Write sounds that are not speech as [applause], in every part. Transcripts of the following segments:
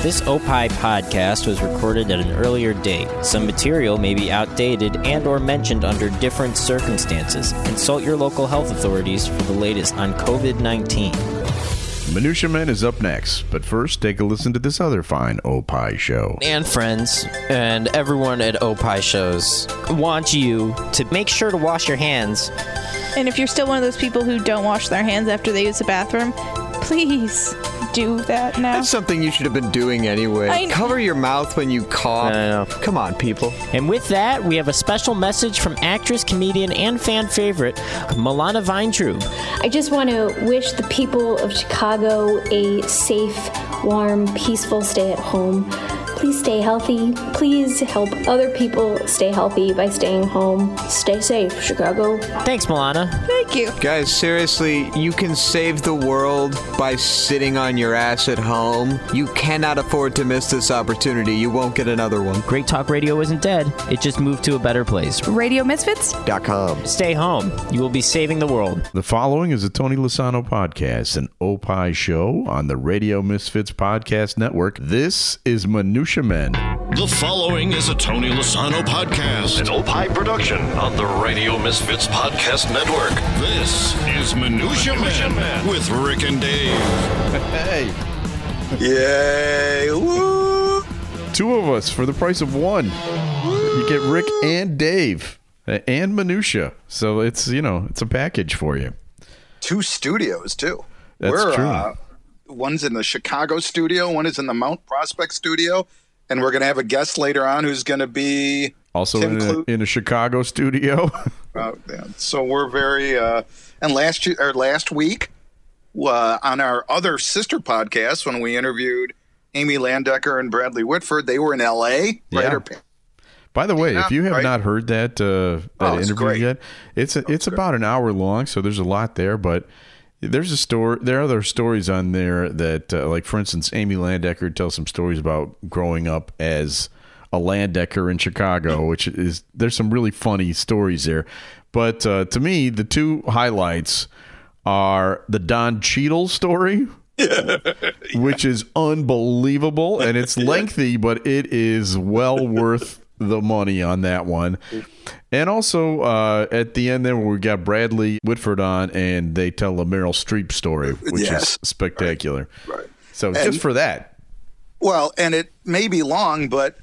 This OPI podcast was recorded at an earlier date. Some material may be outdated and or mentioned under different circumstances. Consult your local health authorities for the latest on COVID-19. Minutia Men is up next, but first take a listen to this other fine OPI show. And friends and everyone at OPI shows want you to make sure to wash your hands. And if you're still one of those people who don't wash their hands after they use the bathroom, please do that now. That's something you should have been doing anyway. I- Cover your mouth when you cough. I know. Come on, people. And with that, we have a special message from actress, comedian, and fan favorite, Milana Vayntrub. I just want to wish the people of Chicago a safe, warm, peaceful stay at home. Please stay healthy. Please help other people stay healthy by staying home. Stay safe, Chicago. Thanks, Milana. Thank you. Guys, seriously, you can save the world by sitting on your ass at home. You cannot afford to miss this opportunity. You won't get another one. Great Talk Radio isn't dead, it just moved to a better place. Radio Misfits? Dot com. Stay home. You will be saving the world. The following is a Tony Lasano podcast, an Opie show on the Radio Misfits Podcast Network. This is Minutia Men. The following is a Tony Lasano podcast, an Opie production on the Radio Misfits Podcast Network. This is Minutia, Man with Rick and Dave. Hey, Yay! Woo! two of us for the price of one. You get Rick and Dave uh, and Minutia. So it's, you know, it's a package for you. Two studios too. That's we're, true. Uh, one's in the Chicago studio, one is in the Mount Prospect studio, and we're going to have a guest later on who's going to be Also in a, in a Chicago studio. [laughs] Uh. So we're very uh, and last year or last week uh, on our other sister podcast when we interviewed Amy Landecker and Bradley Whitford, they were in L.A. Yeah. Right? Or- By the way, Yeah, if you have right. not heard that uh, that Oh, interview great. yet, it's a, it's about an hour long, so there's a lot there. But there's a story. There are other stories on there that, uh, like for instance, Amy Landecker tells some stories about growing up as a Landecker in Chicago, which is there's some really funny stories there. But uh, to me, the two highlights are the Don Cheadle story. [laughs] which is unbelievable and it's [laughs] lengthy, but it is well worth the money on that one. And also uh, at the end there, we got Bradley Whitford on, and they tell a Meryl Streep story, which Yes. is spectacular. Right. So And- just for that, Well, and it may be long, but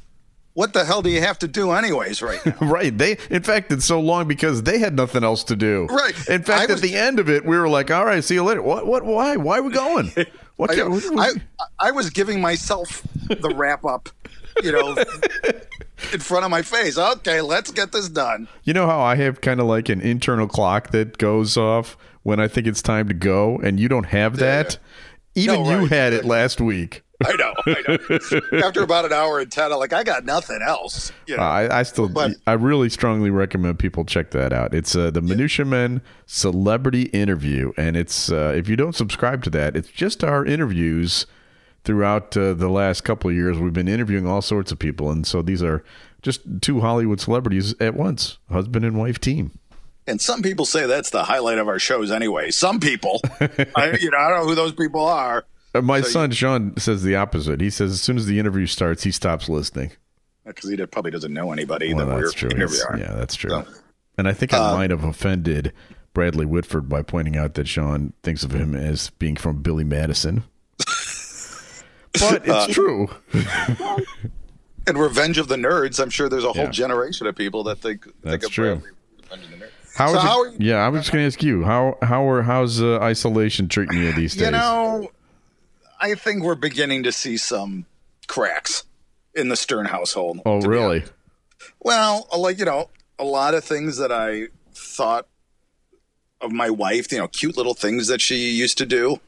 what the hell do you have to do anyways right now? [laughs] right? They, in fact, it's so long because they had nothing else to do. Right. In fact, at the end of it, we were like, "All right, see you later." What? What? Why? Why are we going? [laughs] What? I, know. what- I, I was giving myself the wrap up, you know, in front of my face. Okay, let's get this done. You know how I have kind of like an internal clock that goes off when I think it's time to go, and you don't have that. Even No, you right. had it last week. I know, I know. After about an hour and ten, I'm like, I got nothing else. You know? Uh, I, I still, But- I really strongly recommend people check that out. It's uh, the Minutia Men Celebrity Interview, and it's uh, if you don't subscribe to that, it's just our interviews throughout uh, the last couple of years. We've been interviewing all sorts of people, and so these are just two Hollywood celebrities at once, husband and wife team. and some people say that's the highlight of our shows anyway. Some people, [laughs] I, you know, I don't know who those people are Uh, my son Sean says the opposite. He says as soon as the interview starts, he stops listening. because he probably doesn't know anybody Well, that that's we're true. Yeah, that's true. So- and I think I might have offended Bradley Whitford by pointing out that Sean thinks of him as being from Billy Madison. But it's true. [laughs] And Revenge of the Nerds, I'm sure there's a whole Yeah. generation of people that think think That's of true. Bradley Revenge of the Nerds. How So it- how are you- yeah, I was just going to ask you how how are how's uh, isolation treating you these days? You know, I think we're beginning to see some cracks in the Stern household. oh, really? Well, like you know, a lot of things that I thought of my wife, you know, cute little things that she used to do,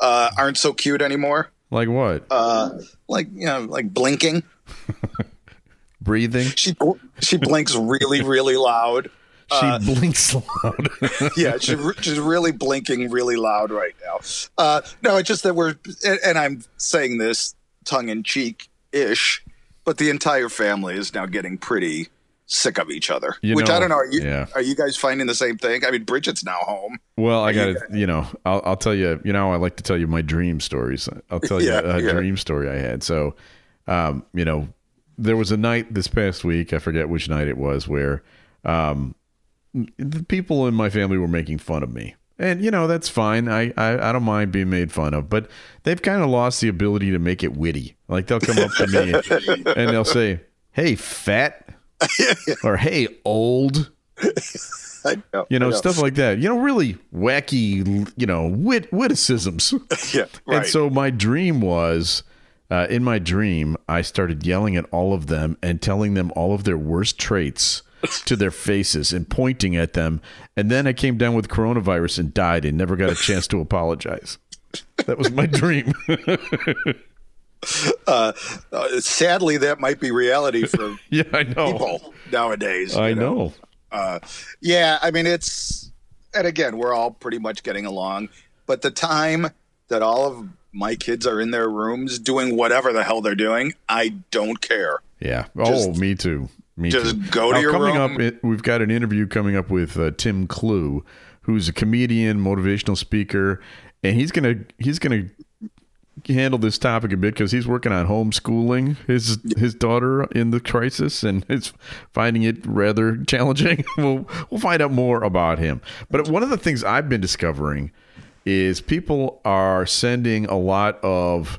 uh, aren't so cute anymore. Like what? Uh, like you know, like blinking. [laughs] Breathing? She she blinks really really loud. She blinks loud. [laughs] yeah, she's, she's really blinking really loud right now. Uh, no, it's just that we're, and, and I'm saying this tongue in cheek ish, but the entire family is now getting pretty sick of each other. You Which know, I don't know. Are you yeah. are you guys finding the same thing? I mean, Bridget's now home. Well, I got to, you know, I'll, I'll tell you, you know, I like to tell you my dream stories. I'll tell you [laughs] Yeah, a yeah. dream story I had. So, um, you know, there was a night this past week, I forget which night it was, where um, the people in my family were making fun of me. And, you know, that's fine. I, I, I don't mind being made fun of, but they've kind of lost the ability to make it witty. Like they'll come up to me [laughs] and they'll say, hey, fat, [laughs] or hey, old I know, you know, I stuff like that. You know, really wacky, you know, wit witticisms. [laughs] Yeah, [laughs] right. And so my dream was, uh, in my dream, I started yelling at all of them and telling them all of their worst traits to their faces and pointing at them. And then I came down with coronavirus and died and never got a chance to apologize. That was my dream. [laughs] uh, sadly, that might be reality for [laughs] yeah, I know. people nowadays. I you know. Uh, yeah, I mean it's, and again, we're all pretty much getting along. But the time that all of my kids are in their rooms doing whatever the hell they're doing, I don't care. Yeah. Oh, me too. Me too. just too. go to Now, your coming room. up, we've got an interview coming up with uh, Tim Clue, who's a comedian, motivational speaker, and he's gonna he's gonna handle this topic a bit because he's working on homeschooling his his daughter in the crisis and [laughs] is finding it rather challenging. [laughs] we'll we'll find out more about him. But one of the things I've been discovering is people are sending a lot of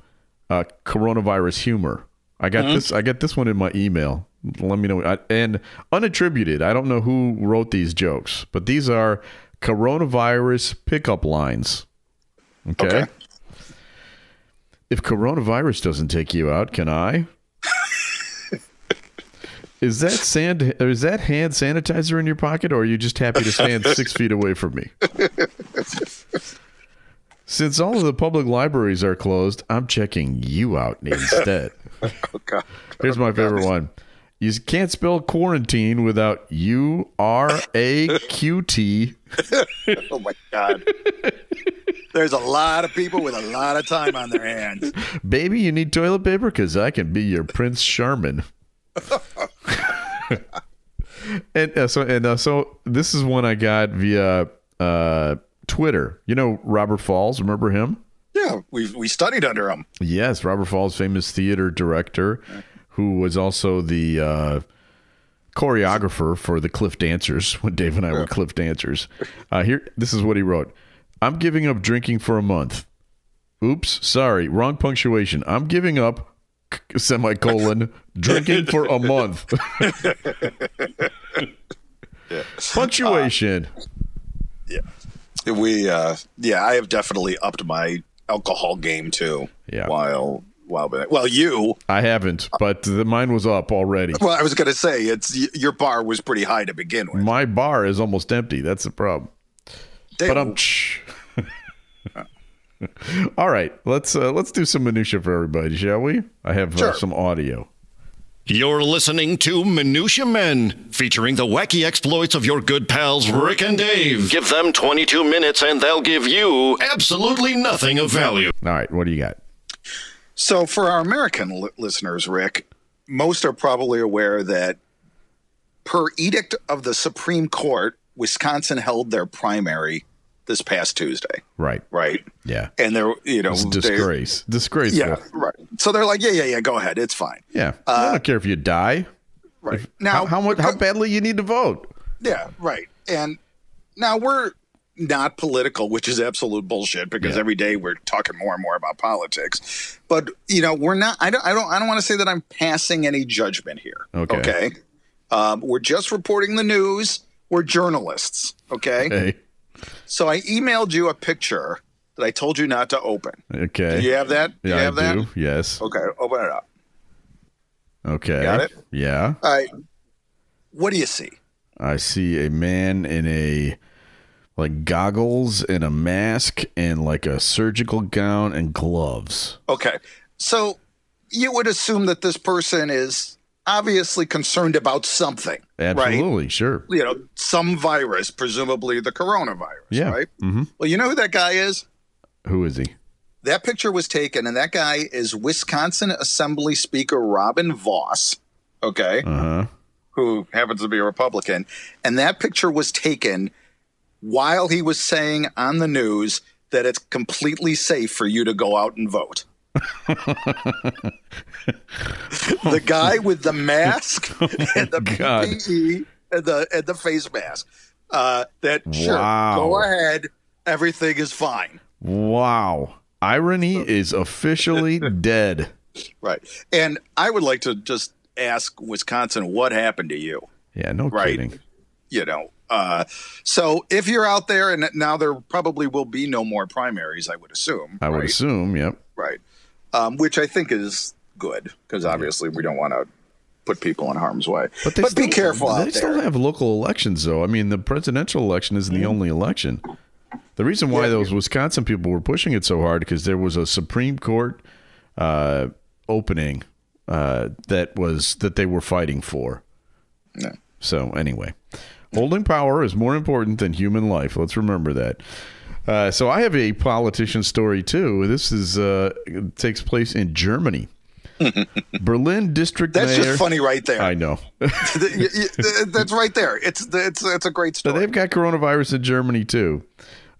uh, coronavirus humor. I got this. I got this one in my email. Let me know. I, and unattributed. I don't know who wrote these jokes, but these are coronavirus pickup lines. Okay. Okay. If coronavirus doesn't take you out, can I? is that sand? Or is that hand sanitizer in your pocket, or are you just happy to stand [laughs] six feet away from me? Since all of the public libraries are closed, I'm checking you out instead. [laughs] Oh, god. Here's my oh, favorite one. You can't spell quarantine without U R A Q T. [laughs] Oh my god. There's a lot of people with a lot of time on their hands. Baby, you need toilet paper? Because I can be your Prince Charmin. and uh, so, and uh, so, this is one I got via uh, Twitter. You know Robert Falls? Remember him? Yeah, we we studied under him. Yes, Robert Falls, famous theater director, who was also the uh, choreographer for the Cliff Dancers when Dave and I were Cliff Dancers. Uh, here, this is what he wrote: "I'm giving up drinking for a month. Oops, sorry, wrong punctuation. I'm giving up." [laughs] Semicolon [laughs] drinking for a month. [laughs] Punctuation. Yeah. We uh yeah, I have definitely upped my alcohol game too. Yeah. While while well you I haven't, but the mine was up already. well I was going to say it's your bar was pretty high to begin with. My bar is almost empty. That's the problem. Dave, But I'm. [laughs] All right, let's uh, let's do some minutia for everybody, shall we? I have uh, some audio. You're listening to Minutia Men, featuring the wacky exploits of your good pals Rick and Dave. Give them 22 minutes and they'll give you absolutely nothing of value. All right, what do you got? So, for our American li- listeners, Rick, most are probably aware that per edict of the Supreme Court, Wisconsin held their primary this past Tuesday, Right. right? Yeah. And they're, you know, It's disgrace. Disgraceful. yeah, right. So they're like, yeah, yeah, yeah, go ahead, it's fine. Yeah. I don't care if you die. Right How, now, how much? How badly you need to vote? Yeah, right. And now we're not political, which is absolute bullshit because Yeah. every day we're talking more and more about politics. But you know, we're not. I don't. I don't. I don't want to say that I'm passing any judgment here. Okay. Okay. Um, we're just reporting the news. We're journalists. Okay. Hey. So I emailed you a picture that I told you not to open. Okay. Do you have that? Do yeah, you have I that? do. Yes. Okay. Open it up. Okay. Got it? Yeah. All right. What do you see? I see a man in a like goggles and a mask and like a surgical gown and gloves. Okay. So you would assume that this person is obviously concerned about something, right? Absolutely, sure. You know, some virus, presumably the coronavirus, Yeah. right? Mm-hmm. Well, you know who that guy is? Who is he? That picture was taken, and that guy is Wisconsin Assembly Speaker Robin Vos, okay, Uh huh. who happens to be a Republican, and that picture was taken while he was saying on the news that it's completely safe for you to go out and vote. The guy with the mask and the [laughs] God. PPE and the and the face mask. Uh, that sure, Wow. go ahead, everything is fine. Wow. Irony is officially [laughs] dead. Right. And I would like to just ask Wisconsin what happened to you? Yeah, no Right. kidding. You know, uh, so if you're out there, and now there probably will be no more primaries, I would assume. I would assume, yep. Right. Um, which I think is good because obviously we don't want to put people in harm's way. But, they be still- careful They still there. have local elections, though. I mean, the presidential election isn't the only election. The reason why those Wisconsin people were pushing it so hard because there was a Supreme Court uh, opening uh, that was that they were fighting for. Yeah. So anyway, holding power is more important than human life. Let's remember that. Uh, so I have a politician story too. This is uh, takes place in Germany. [laughs] Berlin district That's mayor. just funny right there. I know. [laughs] That's right there. It's it's it's a great So story. they've got coronavirus in Germany too.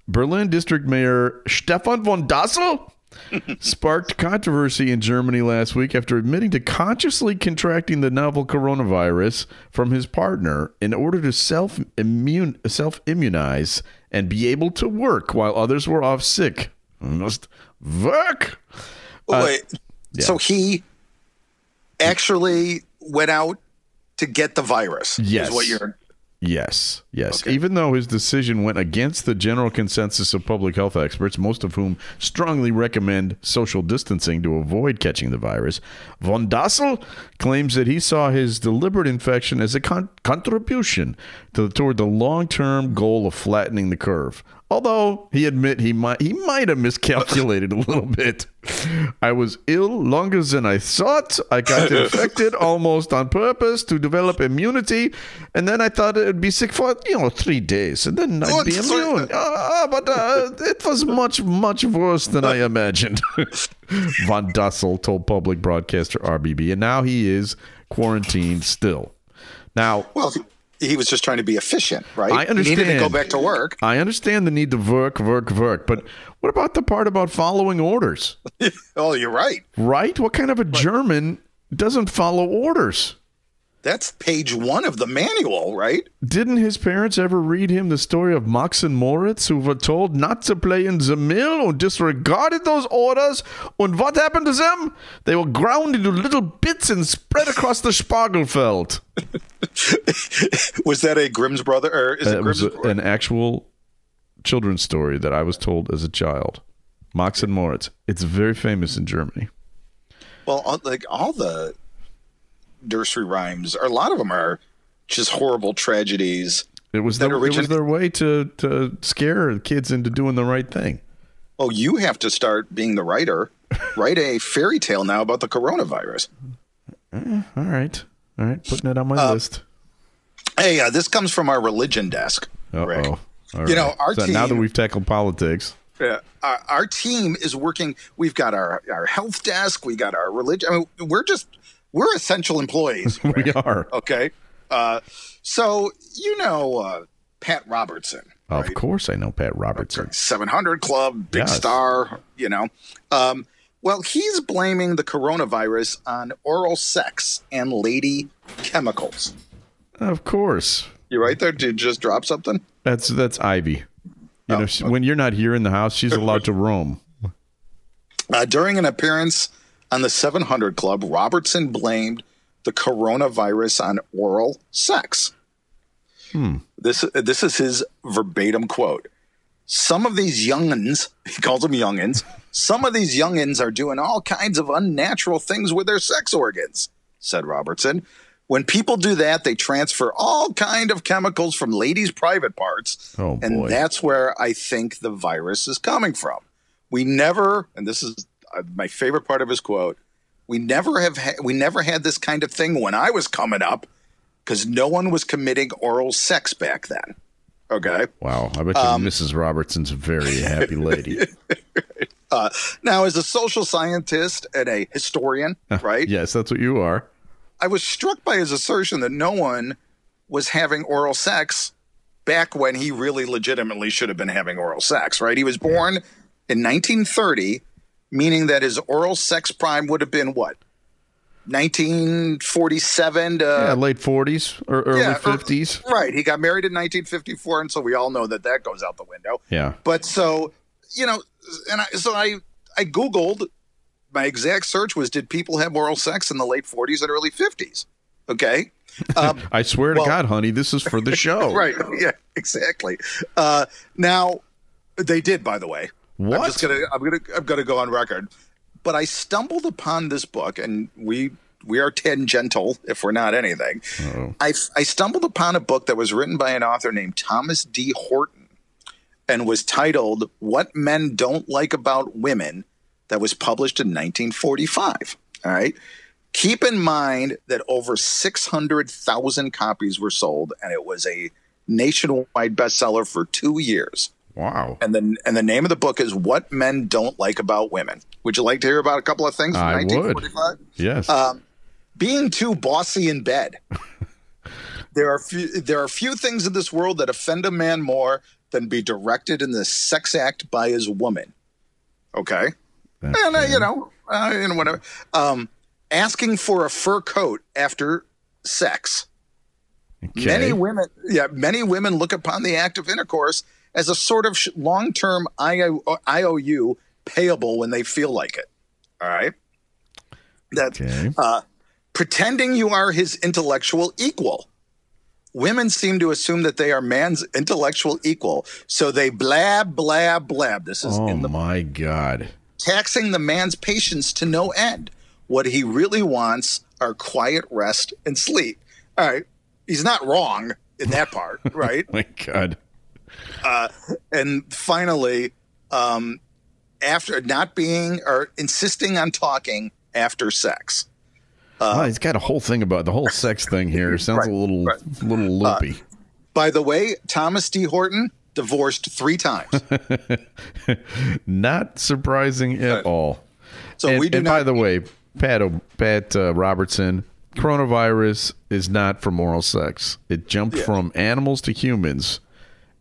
Berlin district mayor Stephan von Dassel [laughs] sparked controversy in Germany last week after admitting to consciously contracting the novel coronavirus from his partner in order to self immune self immunize and be able to work while others were off sick. Must work. Oh, Wait, uh, so he actually went out to get the virus? Yes. is what you're. Yes, yes. Even though his decision went against the general consensus of public health experts, most of whom strongly recommend social distancing to avoid catching the virus, von Dassel claims that he saw his deliberate infection as a con- contribution to, toward the long-term goal of flattening the curve. Although he admit he might he might have miscalculated a little bit. I was ill longer than I thought. I got [laughs] infected almost on purpose to develop immunity, and then I thought it'd be sick for you know three days, and then I'd be immune. [laughs] Ah, but uh, it was much much worse than I imagined. [laughs] Von Dassel told public broadcaster RBB, and now he is quarantined still. Now, Well, he, was just trying to be efficient, right? I He needed to go back to work. I understand the need to work, work, work, but what about the part about following orders? [laughs] Oh, you're right. Right? What kind of a German doesn't follow orders? That's page one of the manual, right? Didn't his parents ever read him the story of Max and Moritz, who were told not to play in the mill and disregarded those orders? And what happened to them? They were ground into little bits and spread across the Spargelfeld. [laughs] Was that a Grimm's brother, or is it It was Grimm's? a- an actual children's story that I was told as a child. Max and Moritz. It's very famous in Germany. well, like all the nursery rhymes, or a lot of them are just horrible tragedies. It was, That their, it was their way to, to scare kids into doing the right thing. Oh, you have to start being the writer. [laughs] Write a fairy tale now about the coronavirus. All right. All right. Putting it on my Uh, list. Hey, uh, this comes from our religion desk. All You know, our so now that we've tackled politics, Yeah. Our, our team is working. We've got our, our health desk. We got our religion. I mean, we're just we're essential employees. [laughs] we are. Okay. Uh, so you know uh, Pat Robertson, Of course, I know Pat Robertson. 700 Club, big Yes. star. You know. Um, well, he's blaming the coronavirus on oral sex and lady chemicals. Of course. You right there? Did you just drop something? That's that's Ivy. You Oh, know, she, when you're not here in the house, she's allowed to roam. Uh, during an appearance on the 700 Club, Robertson blamed the coronavirus on oral sex. Hmm. This this is his verbatim quote. Some of these youngins, [laughs] he calls them youngins, some of these youngins are doing all kinds of unnatural things with their sex organs, said Robertson. When people do that, they transfer all kind of chemicals from ladies' private parts, Oh, and boy. that's where I think the virus is coming from. We never, and this is uh, my favorite part of his quote. We never have ha- we never had this kind of thing when I was coming up because no one was committing oral sex back then. Okay. Wow. I bet you Um, Mrs. Robertson's a very happy lady. [laughs] Uh, now, as a social scientist and a historian, [laughs] right? yes, that's what you are. I was struck by his assertion that no one was having oral sex back when he really legitimately should have been having oral sex, right? He was born in 1930, meaning that his oral sex prime would have been what? 1947 to yeah, late 40s or early yeah, er, 50s. Right. He got married in 1954, and so we all know that that goes out the window. Yeah. But so you know, and I, so I I googled. My exact search was: Did people have oral sex in the late 40s and early 50s? Okay. [laughs] Um, I swear well- to God, honey, this is for the [laughs] show. right. Yeah. Exactly. Uh, now they did, by the way. I'm just gonna I'm gonna I'm gonna go on record. But I stumbled upon this book, and we we are tangential if we're not anything. I I stumbled upon a book that was written by an author named Thomas D. Horton, and was titled "What Men Don't Like About Women," that was published in 1945. All right. Keep in mind that over 600,000 copies were sold, and it was a nationwide bestseller for two years Wow. and the and the name of the book is "What Men Don't Like About Women." Would you like to hear about a couple of things from I would. Yes. Um, being too bossy in bed. [laughs] there are few, there are few things in this world that offend a man more than be directed in the sex act by his woman. Okay, and uh, you know, uh, you know, whatever. Um, asking for a fur coat after sex. okay. Many women, yeah, many women look upon the act of intercourse as a sort of long-term IOU payable when they feel like it. All right, that Okay. uh, pretending you are his intellectual equal. Women seem to assume that they are man's intellectual equal, so they blab, blab, blab. This is Oh in the my God. taxing the man's patience to no end. What he really wants are quiet rest and sleep. All right, he's not wrong in that part, [laughs] right? My God. And finally, um, after not being or insisting on talking after sex. Wow, he's got a whole thing about the whole sex thing here. Sounds Right, a little right. little loopy. By the way, Thomas D. Horton divorced three times. [laughs] Not surprising at all. So and, we do and not. by the way, Pat Pat uh, Robertson, coronavirus is not from oral sex. It jumped from animals to humans,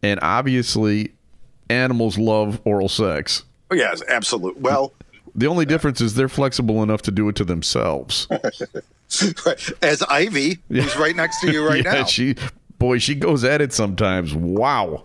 and obviously, animals love oral sex. Oh, yes, absolutely. Well, The only difference is they're flexible enough to do it to themselves. [laughs] as Ivy, who's right next to you right [laughs] yeah, now. she boy, she goes at it sometimes. Wow.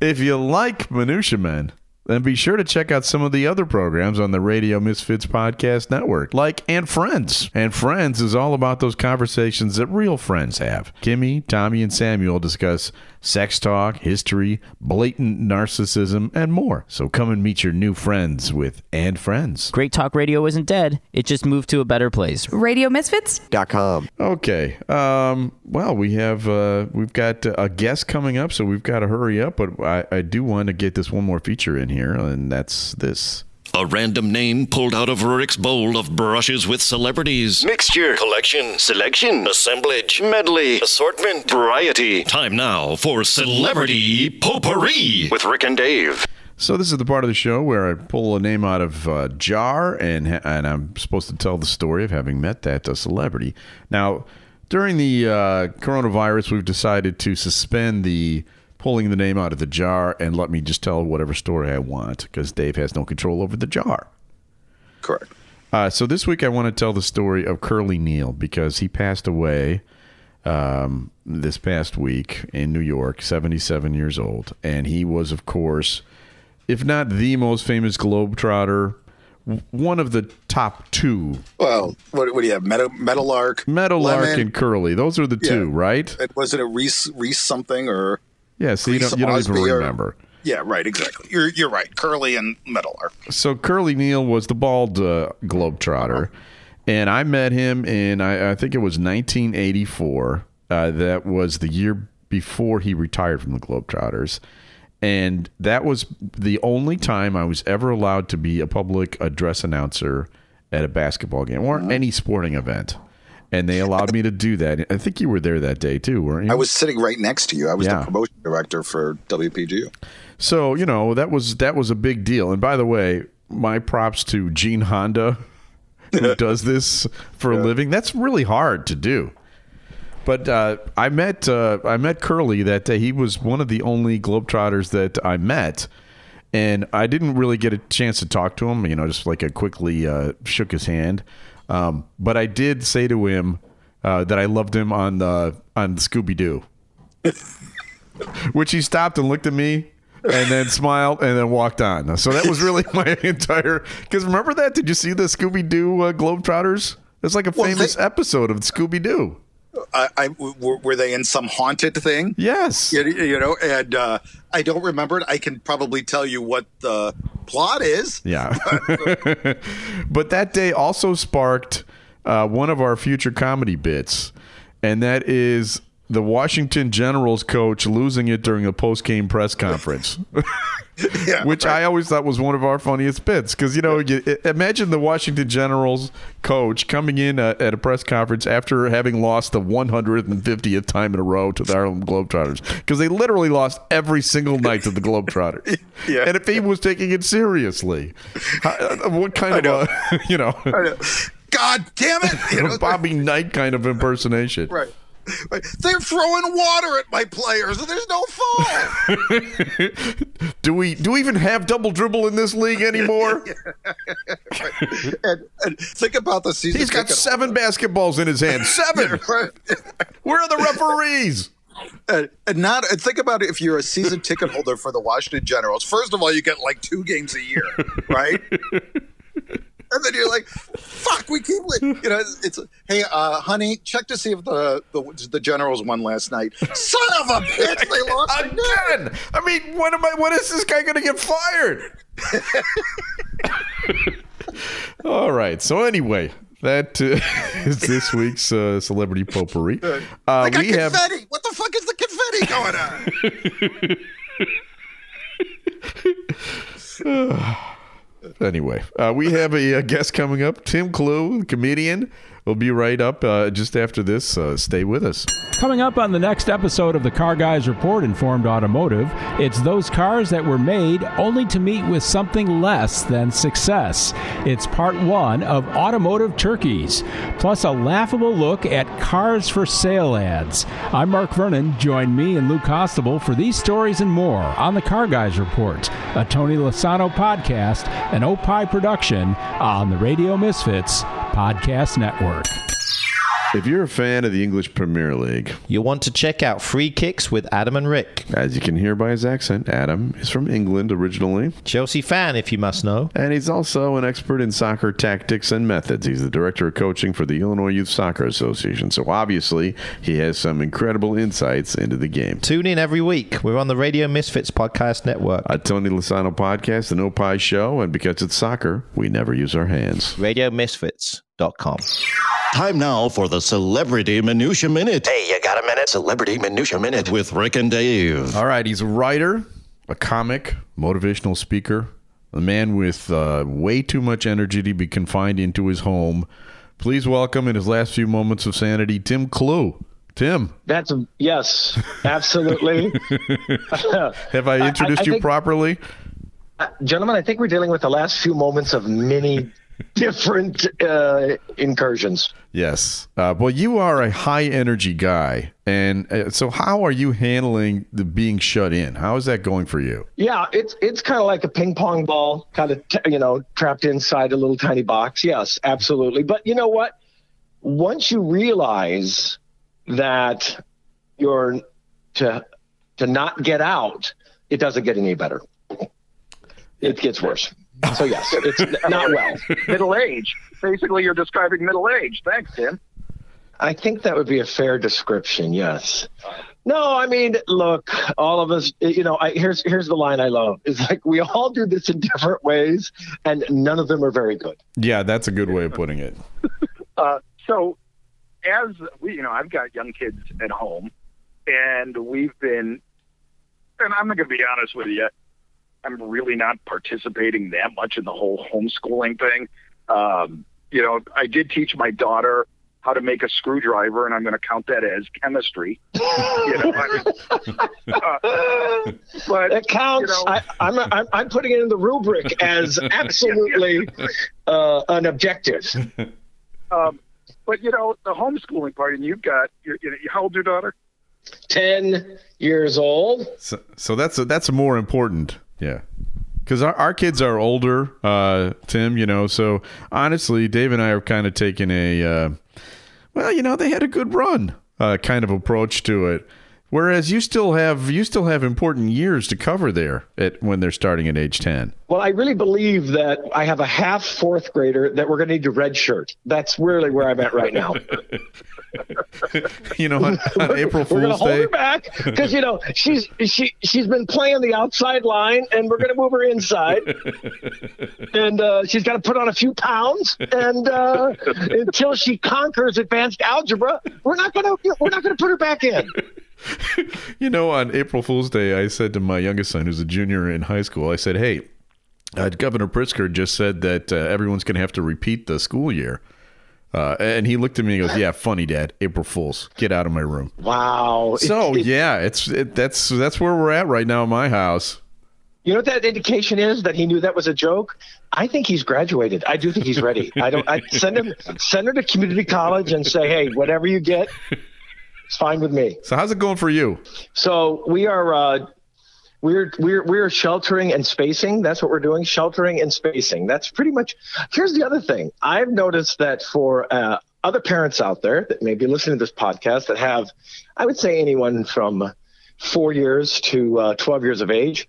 If you like Minutia Men, then be sure to check out some of the other programs on the Radio Misfits Podcast Network, like And Friends. And Friends is all about those conversations that real friends have. Kimmy, Tommy, and Samuel discuss sex talk, history, blatant narcissism, and more. So come and meet your new friends with And Friends. Great Talk Radio isn't dead. It just moved to a better place. Radio Misfits? Dot com. Okay. Um, well, we have uh, we've got uh, a guest coming up, so we've got to hurry up. But I, I do want to get this one more feature in here, and that's this. A random name pulled out of Rick's bowl of brushes with celebrities. Mixture, collection, selection, assemblage, medley, assortment, variety. Time now for Celebrity Potpourri with Rick and Dave. So this is the part of the show where I pull a name out of a jar, and and I'm supposed to tell the story of having met that uh, celebrity. Now, during the uh, coronavirus, we've decided to suspend the pulling the name out of the jar and let me just tell whatever story I want because Dave has no control over the jar. Correct. Uh, so this week I want to tell the story of Curly Neal because he passed away um, this past week in New York, 77 years old. And he was, of course, if not the most famous Globetrotter, one of the top two. Well, what, what do you have? Metal, Meadowlark? Meadowlark Lemon? and Curly. Those are the two, right? Was it a Reese, Reese something or? Yeah, so you don't, you don't even or- remember. Yeah, right. Exactly. You're you're right. Curly and Meadowlark. so Curly Neal was the bald uh, globetrotter, and I met him in I, I think it was 1984. Uh, that was the year before he retired from the Globetrotters, and that was the only time I was ever allowed to be a public address announcer at a basketball game or any sporting event. And they allowed me to do that. I think you were there that day too, weren't you? I was sitting right next to you. I was Yeah. the promotion director for WPGU. So you know that was that was a big deal. And by the way, my props to Gene Honda who [laughs] does this for a living. That's really hard to do. But uh, I met uh, I met Curly that day. He was one of the only Globetrotters that I met, and I didn't really get a chance to talk to him. You know, just like I quickly uh, shook his hand. Um, but I did say to him uh, that I loved him on the on Scooby Doo, [laughs] which he stopped and looked at me and then smiled and then walked on. So that was really my [laughs] entire. Because remember that? Did you see the Scooby Doo uh, Globetrotters? It's like a Well, famous they- episode of Scooby Doo. I, I were, were they in some haunted thing? Yes. You, you know, and uh, I don't remember it. I can probably tell you what the plot is. Yeah. [laughs] [laughs] but that day also sparked uh, one of our future comedy bits, and that is the Washington Generals coach losing it during a post game press conference. [laughs] Yeah, [laughs] Which I always thought was one of our funniest bits because you know you, imagine the Washington Generals coach coming in uh, at a press conference after having lost the 150th time in a row to the Harlem Globetrotters because they literally lost every single night to the Globetrotters. [laughs] Yeah. and if he was taking it seriously, how- uh, what kind of a you know God damn it! You know, Bobby Knight kind of impersonation? right. Right. They're throwing water at my players, and there's no fall. [laughs] Do we do we even have double dribble in this league anymore? [laughs] and, and think about the season. He's got seven basketballs in his hand. [laughs] Seven. Where are the referees? and, and not and think about it if you're a season ticket holder for the Washington Generals. First of all, you get like two games a year, right? [laughs] and then you're like, "Fuck, we keep li-" you know." It's hey, uh, honey, check to see if the the, the Generals won last night. Son of a bitch, they [laughs] lost again. Again. I mean, when am I? When is this guy going to get fired? [laughs] All right. So anyway, that uh, is this week's uh, celebrity potpourri. Uh, I got we have confetti. What the fuck is the confetti going on? [sighs] anyway. Uh, we have a, uh guest coming up, Tim Clue, comedian. Will be right up uh, just after this. Uh, stay with us. Coming up on the next episode of the Car Guys Report Informed Automotive, it's those cars that were made only to meet with something less than success. It's part one of Automotive Turkeys, plus a laughable look at cars for sale ads. I'm Mark Vernon. Join me and Lou Costable for these stories and more on the Car Guys Report, a Tony Lasano podcast, an Opie production on the Radio Misfits Podcast Network. If you're a fan of the English Premier League, You'll want to check out Free Kicks with Adam and Rick. as you can hear by his accent, Adam is from England originally. Chelsea fan, if you must know. And he's also an expert in soccer tactics and methods. He's the director of coaching for the Illinois Youth Soccer Association. So obviously, he has some incredible insights into the game. Tune in every week. We're on the Radio Misfits Podcast Network. A Tony Lasano podcast, an Opie show, and because it's soccer, we never use our hands. RadioMisfits.com. Time now for the Celebrity Minutia Minute. Hey, you got a minute? Celebrity Minutia Minute with Rick and Dave. All right, he's a writer, a comic, motivational speaker, a man with uh, way too much energy to be confined into his home. Please welcome in his last few moments of sanity, Tim Clue. Tim, That's yes, absolutely. [laughs] [laughs] have I introduced I you think- properly? Gentlemen, I think we're dealing with the last few moments of many different uh, incursions. Yes. Uh, well, you are a high energy guy, and uh, so how are you handling the being shut in? How is that going for you? Yeah, it's it's kind of like a ping pong ball, kind of t- you know trapped inside a little tiny box. Yes, absolutely. But you know what? Once you realize that you're to to not get out, it doesn't get any better. It gets worse. So yes, it's not [laughs] well. middle age. Basically, you're describing middle age. Thanks, Tim. I think that would be a fair description. Yes. No, I mean, look, all of us. You know, I, here's here's the line I love. It's like we all do this in different ways, and none of them are very good. Yeah, that's a good way of putting it. [laughs] Uh, so, as we, you know, I've got young kids at home, and we've been, and I'm not going to be honest with you, I'm really not participating that much in the whole homeschooling thing. Um, you know, I did teach my daughter how to make a screwdriver, and I'm going to count that as chemistry. you know, I mean, uh, but It counts. You know, I, I'm, I'm I'm putting it in the rubric as [laughs] absolutely uh, an objective. um, but you know, the homeschooling part, and you've got, you're, you know, how old's your daughter? Ten years old. So, so that's a, that's more important, yeah. Because our, our kids are older, uh, Tim. You know, so honestly, Dave and I are kind of taking a, uh, well, you know, they had a good run, uh, kind of approach to it. Whereas you still have you still have important years to cover there at when they're starting at age ten. Well, I really believe that I have a half fourth grader that we're going to need to redshirt. That's really where I'm at right now. [laughs] You know, on, on April we're going to Fool's hold Day. her back because you know she's she she's been playing the outside line, and we're going to move her inside, [laughs] and uh, she's got to put on a few pounds, and uh, until she conquers advanced algebra, we're not going to we're not going to put her back in. [laughs] You know, on April Fool's Day, I said to my youngest son, who's a junior in high school, I said, "Hey, uh, Governor Pritzker just said that uh, everyone's going to have to repeat the school year." Uh, and he looked at me and goes, "Yeah, funny, Dad. April Fools. Get out of my room." Wow. So yeah, it's it, that's that's where we're at right now in my house. You know what that indication is that he knew that was a joke? I think he's graduated. I do think he's ready. I don't. I send him send her to community college and say, hey, whatever you get, it's fine with me. So how's it going for you? So we are uh, we're we're we're sheltering and spacing. That's what we're doing, sheltering and spacing. That's pretty much. Here's the other thing. I've noticed that for uh, other parents out there that may be listening to this podcast that have, I would say anyone from four years to uh, twelve years of age.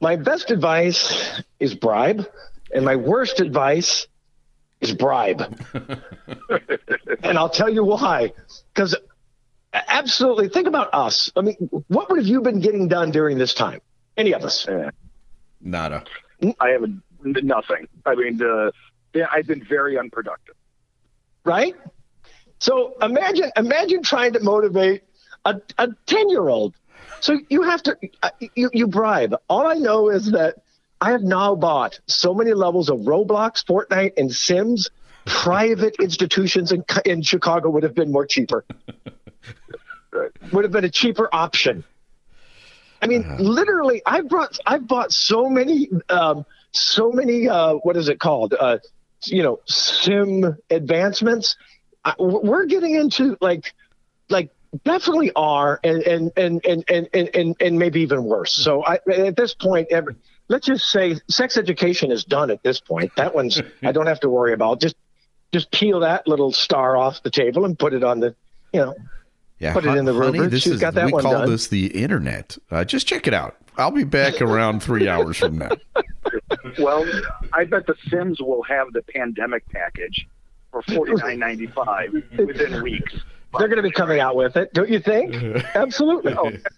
My best advice is bribe, and my worst advice is bribe. [laughs] and I'll tell you why. Because absolutely, think about us. I mean, what would have you been getting done during this time? Any of us? Nada. I haven't nothing. I mean, uh, yeah, I've been very unproductive. right? So imagine imagine trying to motivate a a ten year old. So you have to uh, you you bribe. All I know is that I have now bought so many levels of Roblox, Fortnite, and Sims. Private institutions in in Chicago would have been more cheaper. [laughs] [laughs] would have been a cheaper option. I mean, literally, I've brought, I've bought so many, um, so many. Uh, what is it called? Uh, you know, sim advancements. I, we're getting into like, like definitely are, and and and and and and, and, and maybe even worse. So I, at this point, every, let's just say sex education is done at this point. That one's [laughs] I don't have to worry about. Just just peel that little star off the table and put it on the, you know, Yeah, Put it in the honey, rubric. This She's is got that we one call done. this the internet. Uh, just check it out. I'll be back [laughs] around three hours from now. Well, I bet the Sims will have the pandemic package for forty nine ninety five within weeks. they're going to be coming out with it, don't you think? [laughs] Absolutely.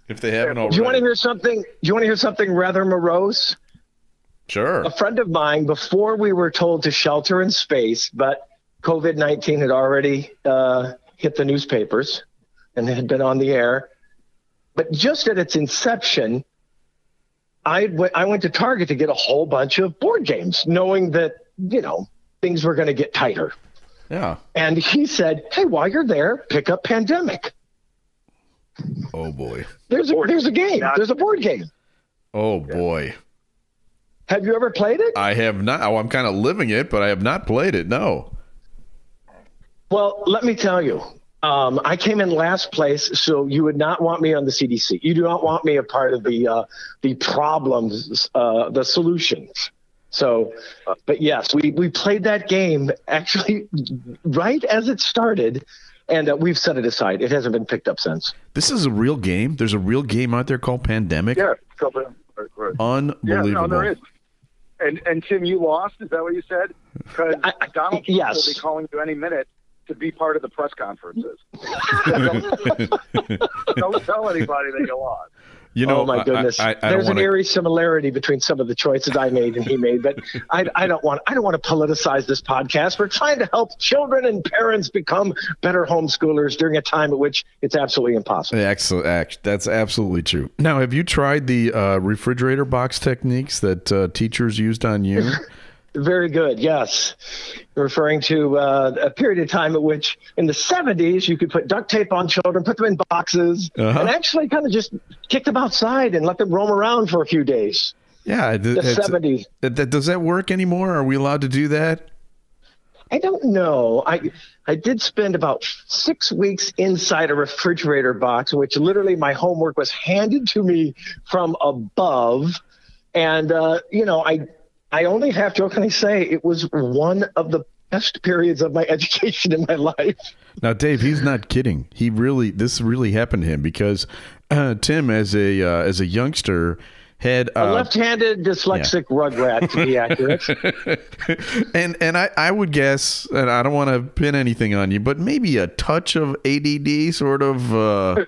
if they haven't already. Do you want to hear something? Do you want to hear something rather morose? Sure. A friend of mine, before we were told to shelter in space, but COVID 19 had already uh, hit the newspapers and it had been on the air. But just at its inception, I, w- I went to Target to get a whole bunch of board games, knowing that, you know, things were going to get tighter. Yeah. And he said, Hey, while you're there, pick up Pandemic. Oh boy. There's a, there's a game, there's a board game. Oh boy. Have you ever played it? I have not. Oh, I'm kind of living it, but I have not played it. No. Well, let me tell you, um, I came in last place, so you would not want me on the CDC. You do not want me a part of the uh, the problems, uh, the solutions. So, but yes, we we played that game actually right as it started, and uh, we've set it aside. It hasn't been picked up since. This is a real game. There's a real game out there called Pandemic. Yeah, couple- right, right. Unbelievable. Yeah, no, there is. And and Tim, you lost. Is that what you said? Because Donald Trump yes. will be calling you any minute to be part of the press conferences. [laughs] [laughs] Don't tell anybody that you lost. You know, oh my goodness, I, I, I there's an want to. eerie similarity between some of the choices I made and he made, but I, I don't want I don't want to politicize this podcast. We're trying to help children and parents become better homeschoolers during a time at which it's absolutely impossible. Excellent. That's absolutely true. Now, have you tried the uh, refrigerator box techniques that uh, teachers used on you? [laughs] Very good. Yes, referring to uh, a period of time at which, in the '70s, you could put duct tape on children, put them in boxes, Uh-huh. and actually kind of just kick them outside and let them roam around for a few days. Yeah, th- The 70s. that- that- does that work anymore? Are we allowed to do that? I don't know. I I did spend about six weeks inside a refrigerator box, which literally my homework was handed to me from above, and uh, you know, I I only have to. Can I say? It was one of the best periods of my [laughs] education in my life. Now, Dave, he's not kidding. He really, this really happened to him because uh, Tim, as a uh, as a youngster, had A uh, left-handed dyslexic rugrat, to be accurate. [laughs] and and I, I would guess, and I don't want to pin anything on you, but maybe a touch of ADD, sort of, uh,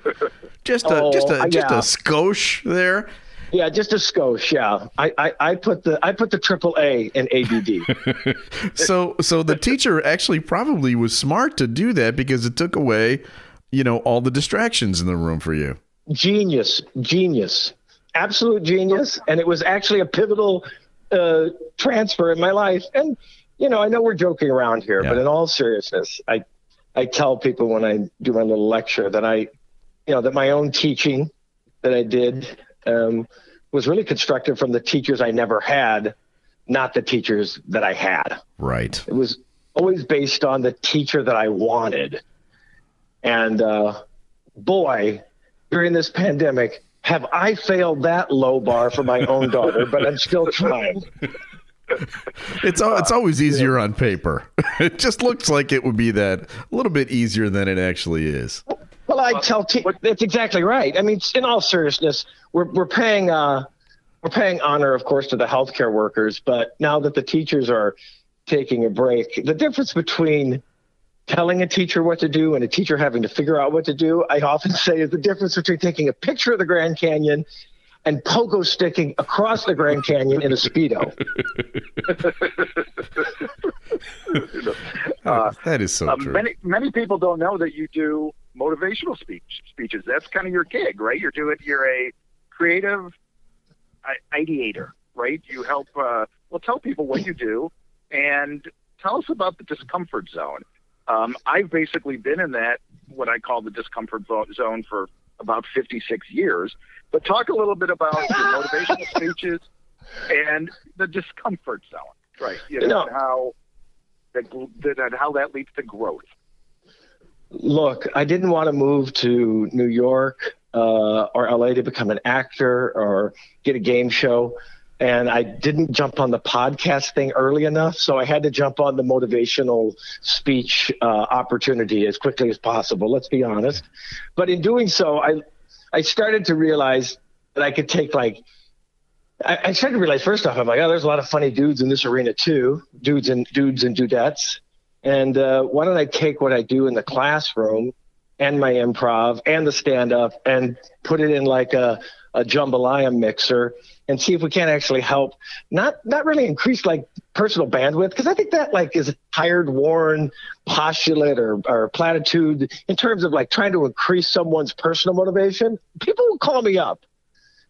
just a Oh, just a just a skosh there. Yeah, just a skosh. Yeah, I, I, I put the I put the triple A in ADD. [laughs] So so the teacher actually probably was smart to do that because it took away, you know, all the distractions in the room for you. genius, genius, absolute genius, and it was actually a pivotal uh, transfer in my life. And you know, I know we're joking around here, but in all seriousness, I I tell people when I do my little lecture that I, you know, that my own teaching that I did um, was really constructed from the teachers I never had, not the teachers that I had. Right. It was always based on the teacher that I wanted. And uh, boy, during this pandemic, have I failed that low bar for my own daughter, but I'm still trying. It's it's always easier on paper. [laughs] it just looks like it would be that a little bit easier than it actually is. Well, I tell te- that's exactly right. I mean, in all seriousness, we're we're paying uh, we're paying honor, of course, to the healthcare workers, but now that the teachers are taking a break, the difference between telling a teacher what to do and a teacher having to figure out what to do, I often [laughs] say, is the difference between taking a picture of the Grand Canyon and pogo sticking across the Grand Canyon in a speedo. [laughs] Uh, that is so uh, true. Many many people don't know that you do motivational speech speeches. That's kind of your gig, right? You're doing. You're a creative ideator, right? You help. Uh, well, tell people what you do, and tell us about the discomfort zone. Um, I've basically been in that what I call the discomfort zone for about 56 years. But talk a little bit about your [laughs] motivational speeches and the discomfort zone, right? You know, You know- and how that, that how that leads to growth. Look, I didn't want to move to New York uh, or LA to become an actor or get a game show. And I didn't jump on the podcast thing early enough. So I had to jump on the motivational speech uh, opportunity as quickly as possible. Let's be honest. But in doing so, I, I started to realize that I could take like I, started to realize first off, I'm like, oh, there's a lot of funny dudes in this arena too, dudes and dudes and dudettes. And uh, why don't I take what I do in the classroom and my improv and the stand up and put it in like a, a jambalaya mixer and see if we can't actually help not not really increase like personal bandwidth because I think that like is a tired, worn postulate or, or platitude in terms of like trying to increase someone's personal motivation. People will call me up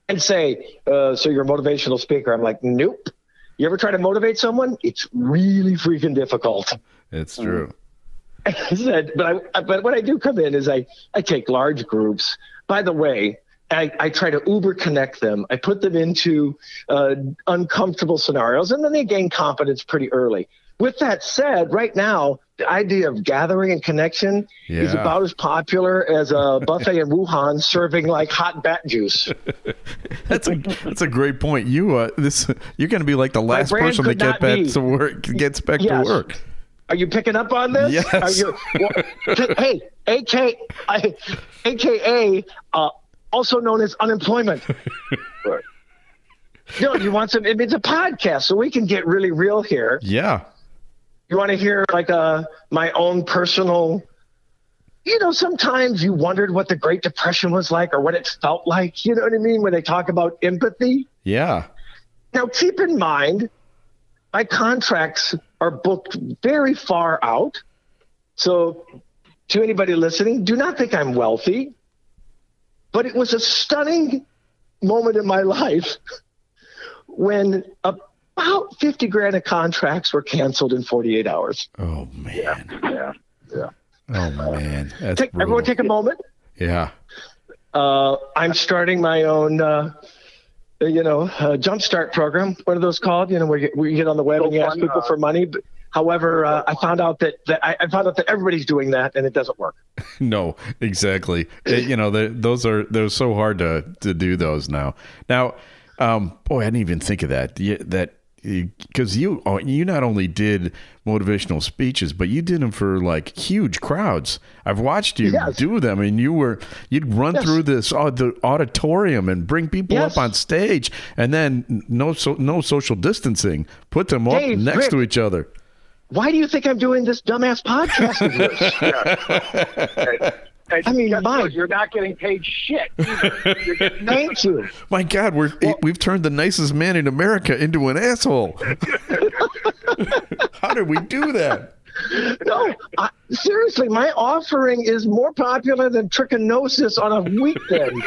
and say, uh, "So you're a motivational speaker?" I'm like, "Nope." You ever try to motivate someone? It's really freaking difficult. It's true. [laughs] I said, but I but when I do come in is I I take large groups. By the way, I, I try to uber connect them. I put them into uh, uncomfortable scenarios, and then they gain confidence pretty early. With that said, right now the idea of gathering and connection is about as popular as a [laughs] buffet in Wuhan serving like hot bat juice. [laughs] That's a that's a great point. You uh this you're going to be like the last person to get back be. to work gets back Yes. to work. Are you picking up on this? Yes. Are you, well, hey, AK, I, AKA, uh, also known as unemployment. [laughs] No, you want some? It's a podcast, so we can get really real here. Yeah. You want to hear like uh, my own personal. You know, sometimes you wondered what the Great Depression was like or what it felt like. You know what I mean when they talk about empathy. Yeah. Now, keep in mind, my contracts are booked very far out. So, to anybody listening, do not think I'm wealthy, but it was a stunning moment in my [laughs] life when about 50 grand of contracts were canceled in 48 hours. Oh man. Yeah. Yeah. Oh man. That's Take, everyone take a moment. Yeah. Uh, I'm starting my own, uh, you know, uh, jumpstart program. What are those called? You know, where you, where you get on the web and you ask people uh, for money. But, however, uh, I found out that, that I, I found out that everybody's doing that and it doesn't work. [laughs] No, exactly. It- you know, the, those are they're so hard to to do those now. Now, um, boy, I didn't even think of that. That because you oh, you not only did motivational speeches, but you did them for like huge crowds. I've watched you Yes. do them, and you were you'd run Yes. through this uh, the auditorium and bring people Yes. up on stage, and then no so, no social distancing, put them up next Rick. to each other. Why do you think I'm doing this dumbass podcast of yours? And [laughs] [laughs] I mean, guess my- what? you're not getting paid shit. You're getting [laughs] Thank you. [laughs] My God, we're we've turned the nicest man in America into an asshole. [laughs] How did we do that? No, I, seriously, my offering is more popular than trichinosis on a weekend.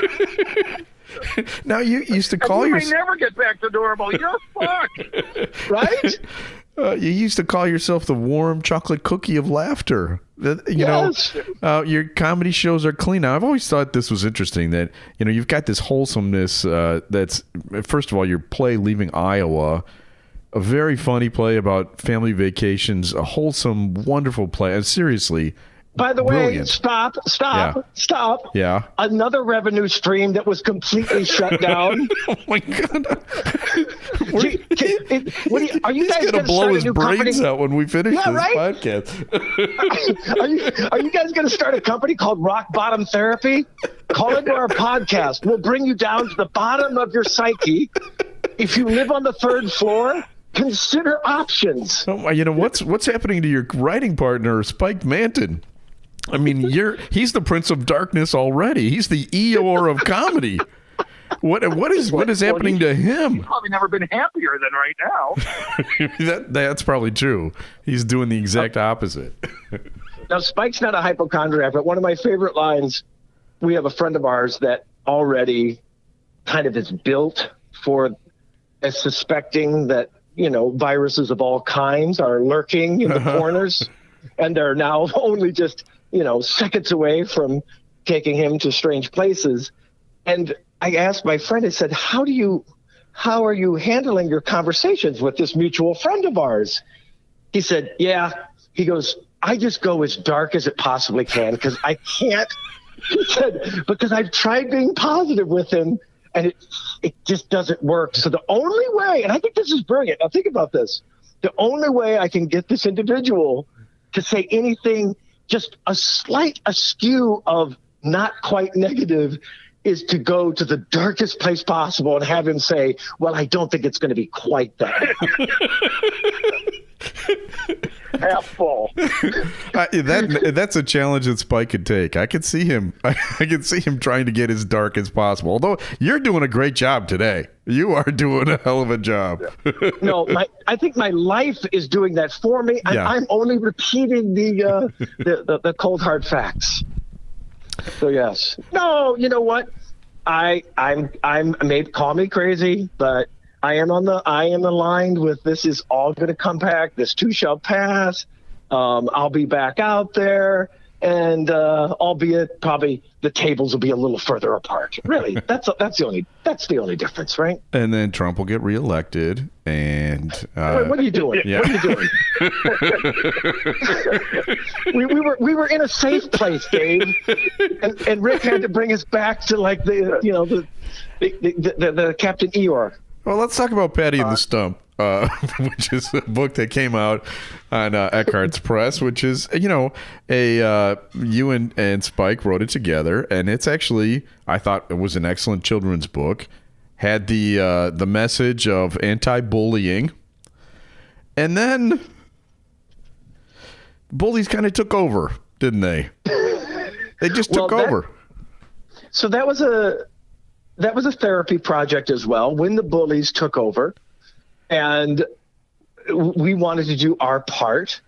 Now you used to call you may yourself never get back to normal. You're fucked. right? Uh, you used to call yourself the warm chocolate cookie of laughter. You Yes. know, uh, your comedy shows are clean. Now, I've always thought this was interesting that you know you've got this wholesomeness. Uh, that's first of all your play leaving Iowa. A very funny play about family vacations, a wholesome, wonderful play. And seriously, By the way, Brilliant. stop, stop, Yeah. stop. yeah. Another revenue stream that was completely shut [laughs] down. Oh my god! Gee, it- what do you- are you He's guys gonna gonna blow start a his brains company? out when we finish Yeah, this right? podcast. [laughs] are you are you guys going to start a company called Rock Bottom Therapy? Call into our podcast. We'll bring you down to the bottom of your psyche. If you live on the third floor, consider options. Oh you know what's what's happening to your writing partner, Spike Manton? I mean, you're he's the Prince of Darkness already. He's the Eeyore of comedy. What what is what is happening to him? Probably never been happier than right now. [laughs] that that's probably true. He's doing the exact opposite. Now, Spike's not a hypochondriac, but one of my favorite lines we have a friend of ours that already kind of is built for uh, suspecting that, you know, viruses of all kinds are lurking in the corners. And they're now [laughs] only just, you know, seconds away from taking him to strange places. And I asked my friend, I said, how do you, how are you handling your conversations with this mutual friend of ours? He said, Yeah. He goes, I just go as dark as it possibly can because I can't. [laughs] He said, Because I've tried being positive with him and it, it just doesn't work. So the only way, and I think this is brilliant. Now think about this the only way I can get this individual to say anything just a slight askew of not quite negative is to go to the darkest place possible and have him say, Well, I don't think it's going to be quite that. [laughs] Half full. I, that that's a challenge that Spike could take. I could see him. I, [laughs] I could see him trying to get as dark as possible. Although you're doing a great job today. You are doing a hell of a job. no, my, I think my life is doing that for me. I, Yeah. I'm only repeating the, uh, the, the the cold hard facts. So yes, no, you know what? I I'm I'm maybe call me crazy, but I am on the I am aligned with this is all going to come back. This too shall pass. Um, I'll be back out there, and uh, albeit probably the tables will be a little further apart. Really, [laughs] that's that's the only that's the only difference, right? And then Trump will get reelected. And uh, Wait, what are you doing? yeah. What are you doing? [laughs] we, we were we were in a safe place, Dave, and, and Rick had to bring us back to like the you know the the, the, the, the Captain Eeyore. Well, let's talk about Patty and the Stump, uh, [laughs] which is a book that came out on uh, Eckhartz Press, which is you know a uh, you and and Spike wrote it together, and it's actually I thought it was an excellent children's book. Had the uh, the message of anti-bullying, and then bullies kind of took over, didn't they? They just Well, took that- over. So that was a that was a therapy project as well. When the bullies took over, and we wanted to do our part,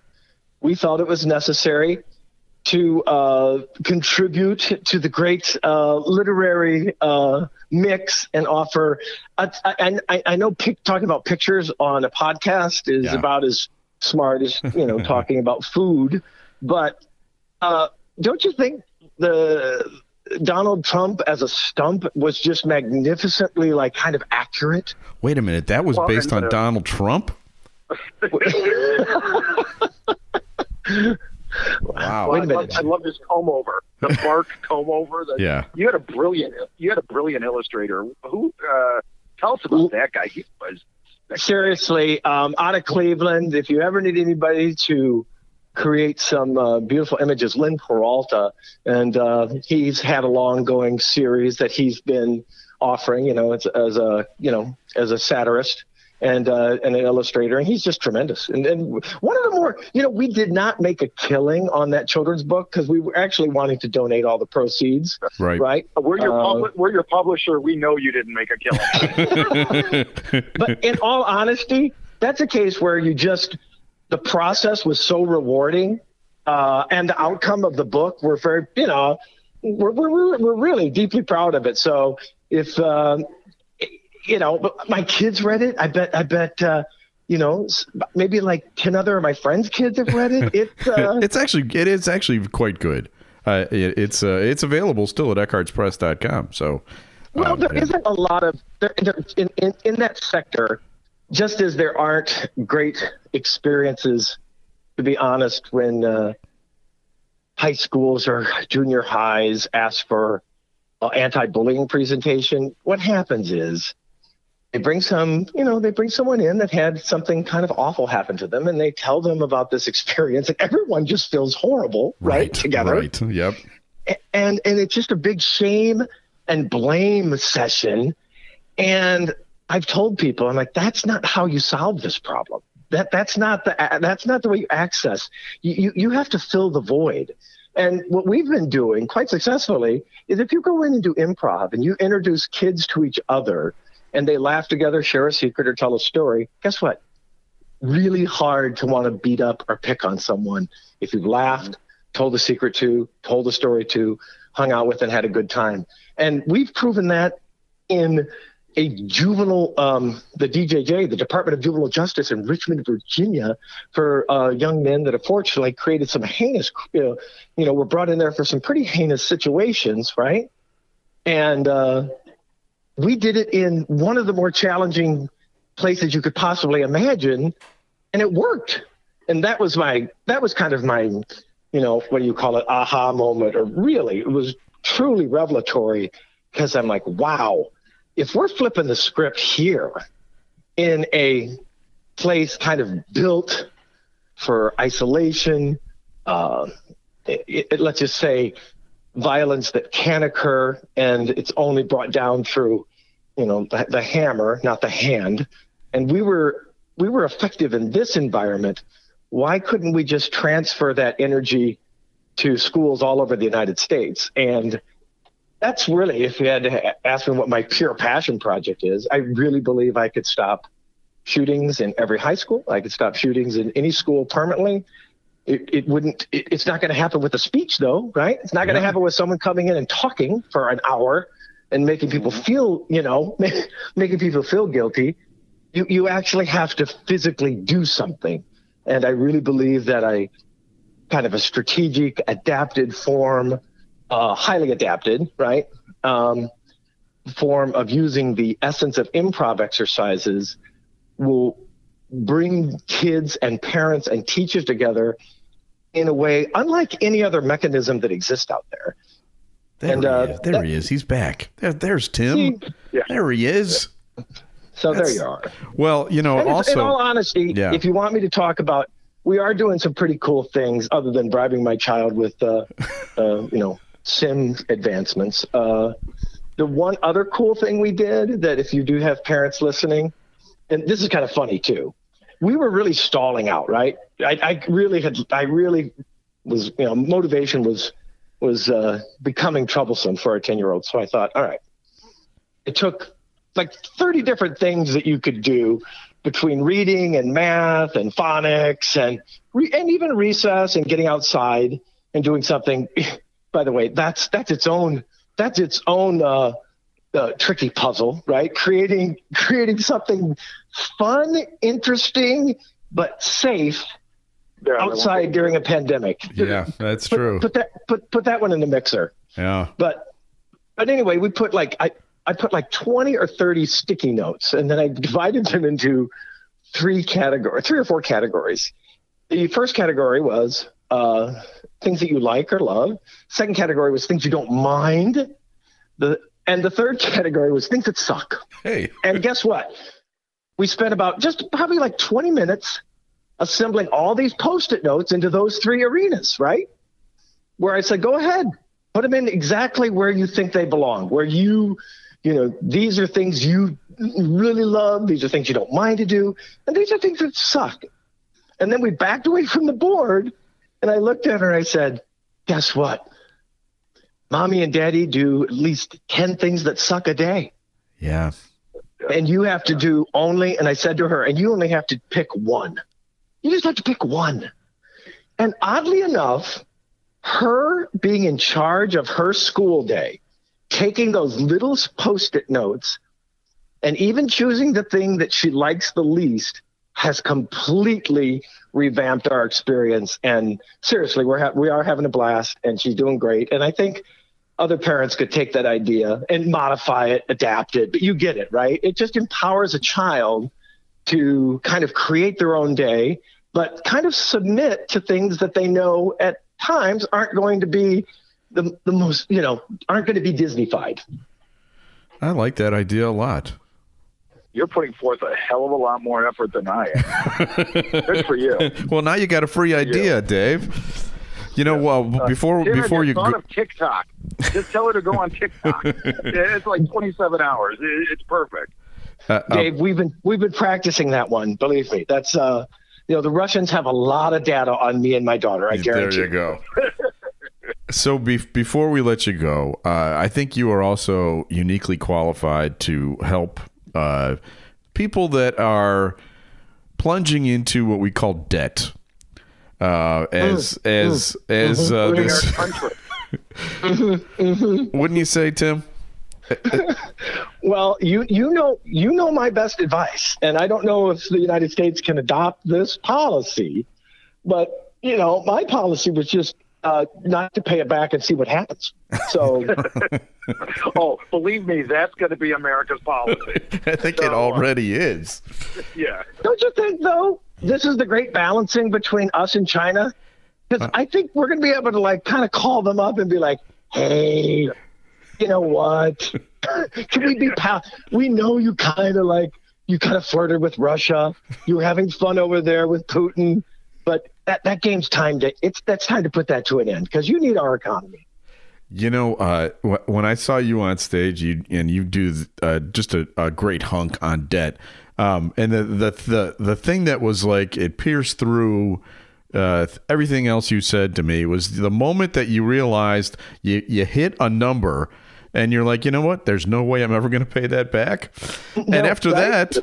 we felt it was necessary to uh, contribute to the great uh, literary uh, mix and offer. I, I, I know pic, talking about pictures on a podcast is Yeah. about as smart as you know [laughs] talking about food, but uh, don't you think the Donald Trump as a stump was just magnificently like kind of accurate? Wait a minute, that was Well, based on uh, Donald Trump. [laughs] Wow. Wait a I minute. love, I love his comb over, the bark [laughs] comb over. The, Yeah. You had a brilliant, you had a brilliant illustrator. Who? Uh, tell us about that guy. He was. Seriously, um, out of Cleveland, if you ever need anybody to create some uh, beautiful images, Len Peralta, and uh, he's had a long going series that he's been offering, you know, as, as a you know as a satirist and uh, and an illustrator, and he's just tremendous. And, and one of the more, you know, we did not make a killing on that children's book because we were actually wanting to donate all the proceeds, Right. right? We're your Uh, publi- we're your publisher. We know you didn't make a killing. [laughs] but in all honesty, that's a case where you just the process was so rewarding, uh, and the outcome of the book we're very you know we're we're we're really deeply proud of it. So if um, you know, my kids read it, I bet I bet. Uh, you know, maybe like ten other of my friends' kids have read it. It's [laughs] uh, it's actually it is actually quite good. Uh, it, it's uh, it's available still at eckhartzpress.com. So Well, um, there not a lot of there, there, in, in in that sector. Just as there aren't great experiences, to be honest, when uh, high schools or junior highs ask for uh, anti-bullying presentation, what happens is they bring some, you know, they bring someone in that had something kind of awful happen to them, and they tell them about this experience, and everyone just feels horrible, right, together Right. Yep. and and it's just a big shame and blame session and i've told people i'm like that's not how you solve this problem. That that's not the that's not the way you access you you, you have to fill the void. And what we've been doing quite successfully is if you go in and do improv and you introduce kids to each other and they laugh together share a secret or tell a story guess what? Really hard to want to beat up or pick on someone. If you've laughed, told a secret to, told a story to, hung out with, and had a good time. And we've proven that in a juvenile, um, the DJJ, the Department of Juvenile Justice in Richmond, Virginia, for uh, young men that unfortunately created some heinous, you know, were brought in there for some pretty heinous situations, right? And uh, we did it in one of the more challenging places you could possibly imagine, and it worked. And that was my that was kind of my, you know, what do you call it, aha moment, or really, it was truly revelatory because I'm like, wow, if we're flipping the script here in a place kind of built for isolation, uh, it, it, let's just say violence that can occur and it's only brought down through you know the, the hammer not the hand and we were we were effective in this environment why couldn't we just transfer that energy to schools all over the united states? And that's really if you had to ask me what my pure passion project is i really believe i could stop shootings in every high school. I could stop shootings in any school permanently. It, it wouldn't it, it's not going to happen with a speech though right? It's not going to Yeah. happen with someone coming in and talking for an hour and making people mm-hmm. feel you know [laughs] making people feel guilty. You you actually have to physically do something. And i really believe that i kind of a strategic adapted form uh, highly adapted right um, form of using the essence of improv exercises will bring kids and parents and teachers together in a way unlike any other mechanism that exists out there. There, And, he, uh, is. there that- he is. He's back. There, there's Tim. Yeah. There he is. So That's- there you are. Well, you know, And also in all honesty, Yeah. if you want me to talk about, we are doing some pretty cool things other than bribing my child with, uh, uh, you know, sim advancements. Uh, the one other cool thing we did that, if you do have parents listening, and this is kind of funny too, we were really stalling out, right? I, I really had, I really was, you know, motivation was was uh, becoming troublesome for a ten year old. So I thought, all right, it took like 30 different things that you could do between reading and math and phonics and re- and even recess and getting outside and doing something. [laughs] By the way, that's that's its own that's its own uh, uh, tricky puzzle, right? Creating creating something fun, interesting, but safe Yeah, outside during a pandemic. Yeah, that's Put- true. Put that put put that one in the mixer. Yeah. But but anyway, we put like I I put like twenty or thirty sticky notes, and then I divided them into three categories, three or four categories. The first category was uh, things that you like or love. Second category was things you don't mind. The and the third [laughs] category was things that suck. Hey. And guess what? We spent about just probably like 20 minutes assembling all these post-it notes into those three arenas, right? Where I said, go ahead, put them in exactly where you think they belong, where you, you know, these are things you really love, these are things you don't mind to do, and these are things that suck. And then we backed away from the board, and I looked at her and I said, guess what? Mommy and daddy do at least 10 things that suck a day Yeah. and you have to do only and i said to her and you only have to pick one you just have to pick one and oddly enough her being in charge of her school day taking those little post-it notes and even choosing the thing that she likes the least has completely revamped our experience and seriously we're ha- we are having a blast and she's doing great and i think other parents could take that idea and modify it, adapt it, but you get it, right? It just empowers a child to kind of create their own day, but kind of submit to things that they know at times aren't going to be the, the most, you know, aren't going to be Disneyfied. I like that idea a lot. You're putting forth a hell of a lot more effort than I am. Good for you. [laughs] Well, now you got a free idea, Dave. You know, well, before Sarah before just you thought go, of TikTok. Just tell her to go on TikTok. [laughs] it's like 27 hours. It's perfect. uh, uh, Dave, we've been we've been practicing that one. Believe me, that's uh, you know, the Russians have a lot of data on me and my daughter. I guarantee. there you go. [laughs] so be- before we let you go, uh, I think you are also uniquely qualified to help uh, people that are plunging into what we call debt. Uh, as as as uh, Including this, country. [laughs] wouldn't you say, Tim? [laughs] Well, you you know you know my best advice, and I don't know if the United States can adopt this policy, but you know my policy was just uh, not to pay it back and see what happens. So [laughs] Oh, believe me, that's going to be America's policy. [laughs] I think it So, uh, already is. Yeah. don't you think though this is the great balancing between us and China? Because I think we're going to be able to like kind of call them up and be like, hey, you know what? [laughs] Can we be pal? We know you kind of like you kind of flirted with Russia. You were having fun over there with Putin, but that that game's time to it's that's time to put that to an end because you need our economy. You know, uh, wh- when I saw you on stage, you and you do uh, just a, a great hunk on debt, um, and the, the the the thing that was like it pierced through uh, everything else you said to me was the moment that you realized you you hit a number, and you're like, you know what? There's no way I'm ever going to pay that back. [laughs] and after right? that,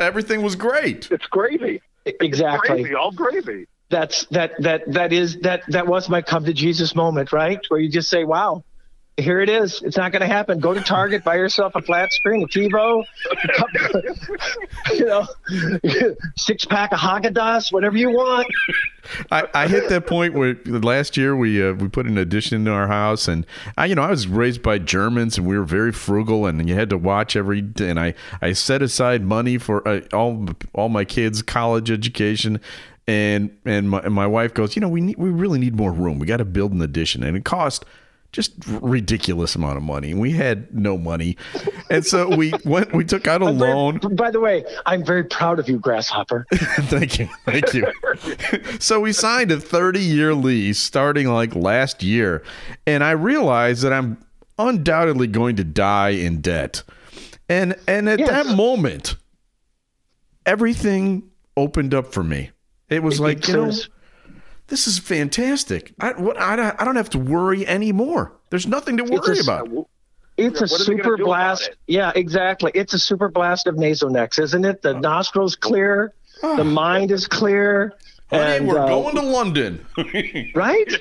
everything was great. It's gravy. Exactly. Gravy, all gravy. That's that that that is that that was my come to Jesus moment, right? Where you just say, "Wow, here it is. It's not going to happen. Go to Target, buy yourself a flat screen, a TiVo, [laughs] you know, [laughs] six pack of Haagen Dazs, whatever you want." I, I hit that point where last year we uh, we put an addition to our house, and I you know I was raised by Germans, and we were very frugal, and you had to watch every. And I I set aside money for uh, all all my kids' college education, and and my, and my wife goes, you know, we need we really need more room. We got to build an addition, and it cost just ridiculous amount of money. We had no money, and so we [laughs] went. We took out a I'm very- loan. by the way, I'm very proud of you, Grasshopper. [laughs] thank you. Thank you. so we signed a 30 year lease starting like last year. And I realized that I'm undoubtedly going to die in debt. And and at Yes. that moment, everything opened up for me. It was like, you know, this is fantastic. I what I, don't- I don't have to worry anymore. There's nothing to worry a- about. It's a What are they gonna super blast. it? Yeah, exactly. It's a super blast of Nasonex, isn't it? The nostrils clear, the mind is clear, Honey, and we're uh, going to London. [laughs] right.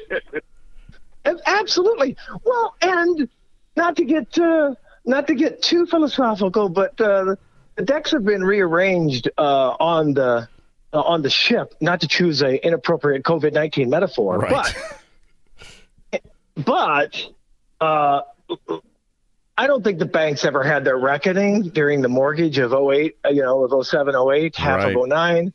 Absolutely. Well, and not to get uh, not to get too philosophical, but uh, the decks have been rearranged uh, on the uh, on the ship. Not to choose a inappropriate COVID nineteen metaphor, Right. but [laughs] but uh, I don't think the banks ever had their reckoning during the mortgage of 08, uh, you know, of 07, 08, half Right. of 09.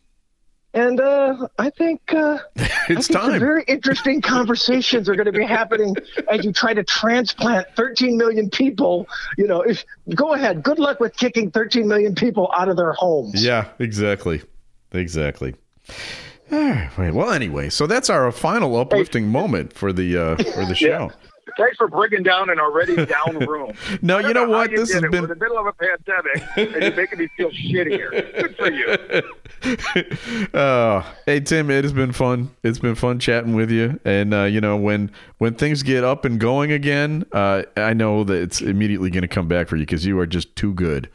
And uh, I think uh, [laughs] It's I think time. Very interesting [laughs] conversations are going to be happening as you try to transplant 13 million people. You know, if go ahead, good luck with kicking 13 million people out of their homes. Yeah, exactly. Exactly. All right. Well, anyway, so that's our final uplifting moment for the uh, for the [laughs] show. Thanks for breaking down an already down room. [laughs] No, you know how what? you This has it. been- We're in the middle of a pandemic, and you're making me feel shittier. Good for you. [laughs] uh, hey Tim, it has been fun. It's been fun chatting with you. And uh, you know, when when things get up and going again, uh, I know that it's immediately going to come back for you because you are just too good.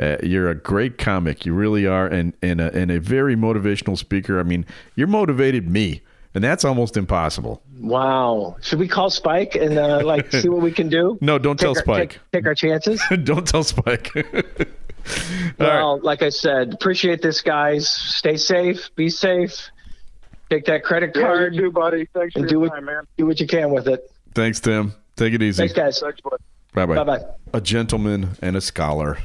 Uh, you're a great comic. You really are, and and a, and a very motivational speaker. I mean, you're motivated me, and that's almost impossible. Wow. Should we call Spike and uh, like see what we can do? [laughs] No, don't Take tell our- Spike. Take, take our chances. [laughs] Don't tell Spike. [laughs] well, like I said, appreciate this, guys. Stay safe. Be safe. Take that credit Yeah, card you too, buddy. Thanks for and do your what time, man. do what you can with it. Thanks, Tim. Take it easy. Thanks, guys. Thanks, bud. Bye bye. Bye-bye. A gentleman and a scholar.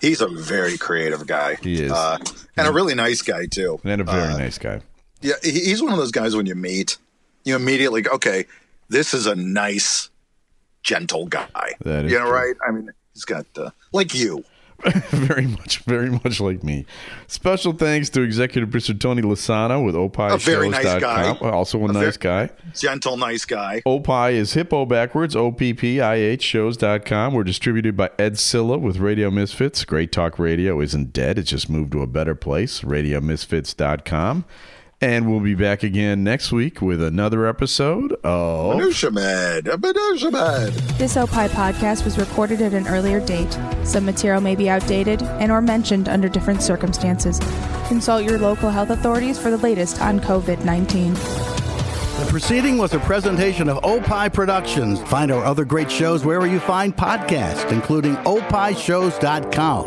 He's a very creative guy. He is. Uh, and a really nice guy, too. And a very Uh, nice guy. Yeah, he's one of those guys when you meet, you immediately go, okay, this is a nice, gentle guy. That is you know, true. right? I mean, he's got, uh, like you. [laughs] very much, very much like me. Special thanks to executive producer Tony Lasana with A very nice guy. opie Also a, A nice guy. Gentle, nice guy. Opie is hippo backwards, O-P-P-I-H shows.com. We're distributed by Ed Silla with Radio Misfits. Great Talk Radio isn't dead. It's just moved to a better place, radiomisfits.com. And we'll be back again next week with another episode of Minutia Man. A Minutia Man. This Opie podcast was recorded at an earlier date. Some material may be outdated and or mentioned under different circumstances. Consult your local health authorities for the latest on COVID-19. The proceeding was a presentation of Opie Productions. Find our other great shows wherever you find podcasts, including opishows.com.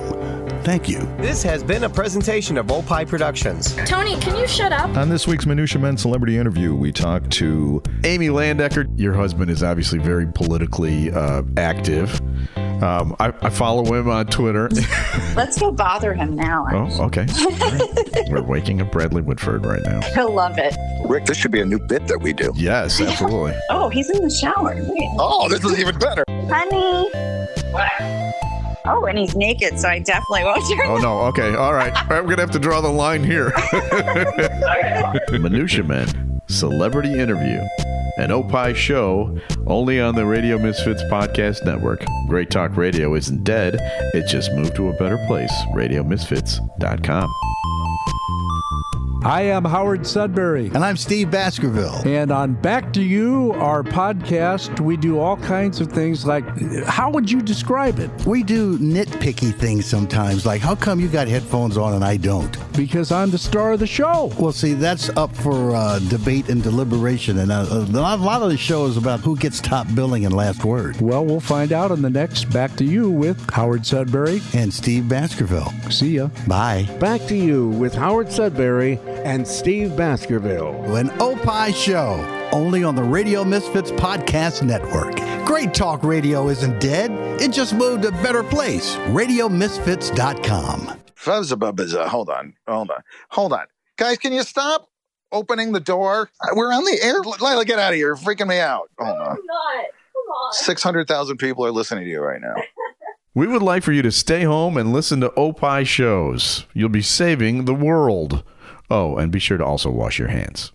Thank you. This has been a presentation of Opie Productions. Tony, can you shut up? On this week's Minutia Men celebrity interview, we talked to Amy Landecker. Your husband is obviously very politically uh, active. Um, I, I follow him on Twitter. [laughs] Let's go bother him now. oh, okay. All right. We're waking up Bradley Whitford right now. He'll love it. Rick, this should be a new bit that we do. Yes, absolutely. [laughs] Oh, he's in the shower. Wait. Oh, this is even better. Honey. Oh, and he's naked, so I definitely won't turn Oh no. [laughs] Okay. All right. All right. We're gonna have to draw the line here. [laughs] Minutia Men, celebrity interview, an Opie show only on the Radio Misfits podcast network. Great Talk Radio isn't dead. It just moved to a better place. RadioMisfits.com. I am Howard Sudbury. And I'm Steve Baskerville. And on Back to You, our podcast, we do all kinds of things like how would you describe it? We do nitpicky things sometimes, like how come you got headphones on and I don't? Because I'm the star of the show. Well, see, that's up for uh, debate and deliberation, and uh, a lot of the show is about who gets top billing and last word. Well, we'll find out on the next Back to You with Howard Sudbury and Steve Baskerville. See ya. Bye. Back to You with Howard Sudbury and Steve Baskerville. An Opie show, only on the Radio Misfits Podcast Network. Great Talk Radio isn't dead. It just moved to a better place. RadioMisfits.com. Fuzzabubbaza. Hold on. Hold on. Hold on. Guys, can you stop opening the door? Uh, We're on the air. Lila, get out of here. You're freaking me out. Hold on. not. Come on. 600,000 people are listening to you right now. [laughs] We would like for you to stay home and listen to Opie shows. You'll be saving the world. Oh, and be sure to also wash your hands.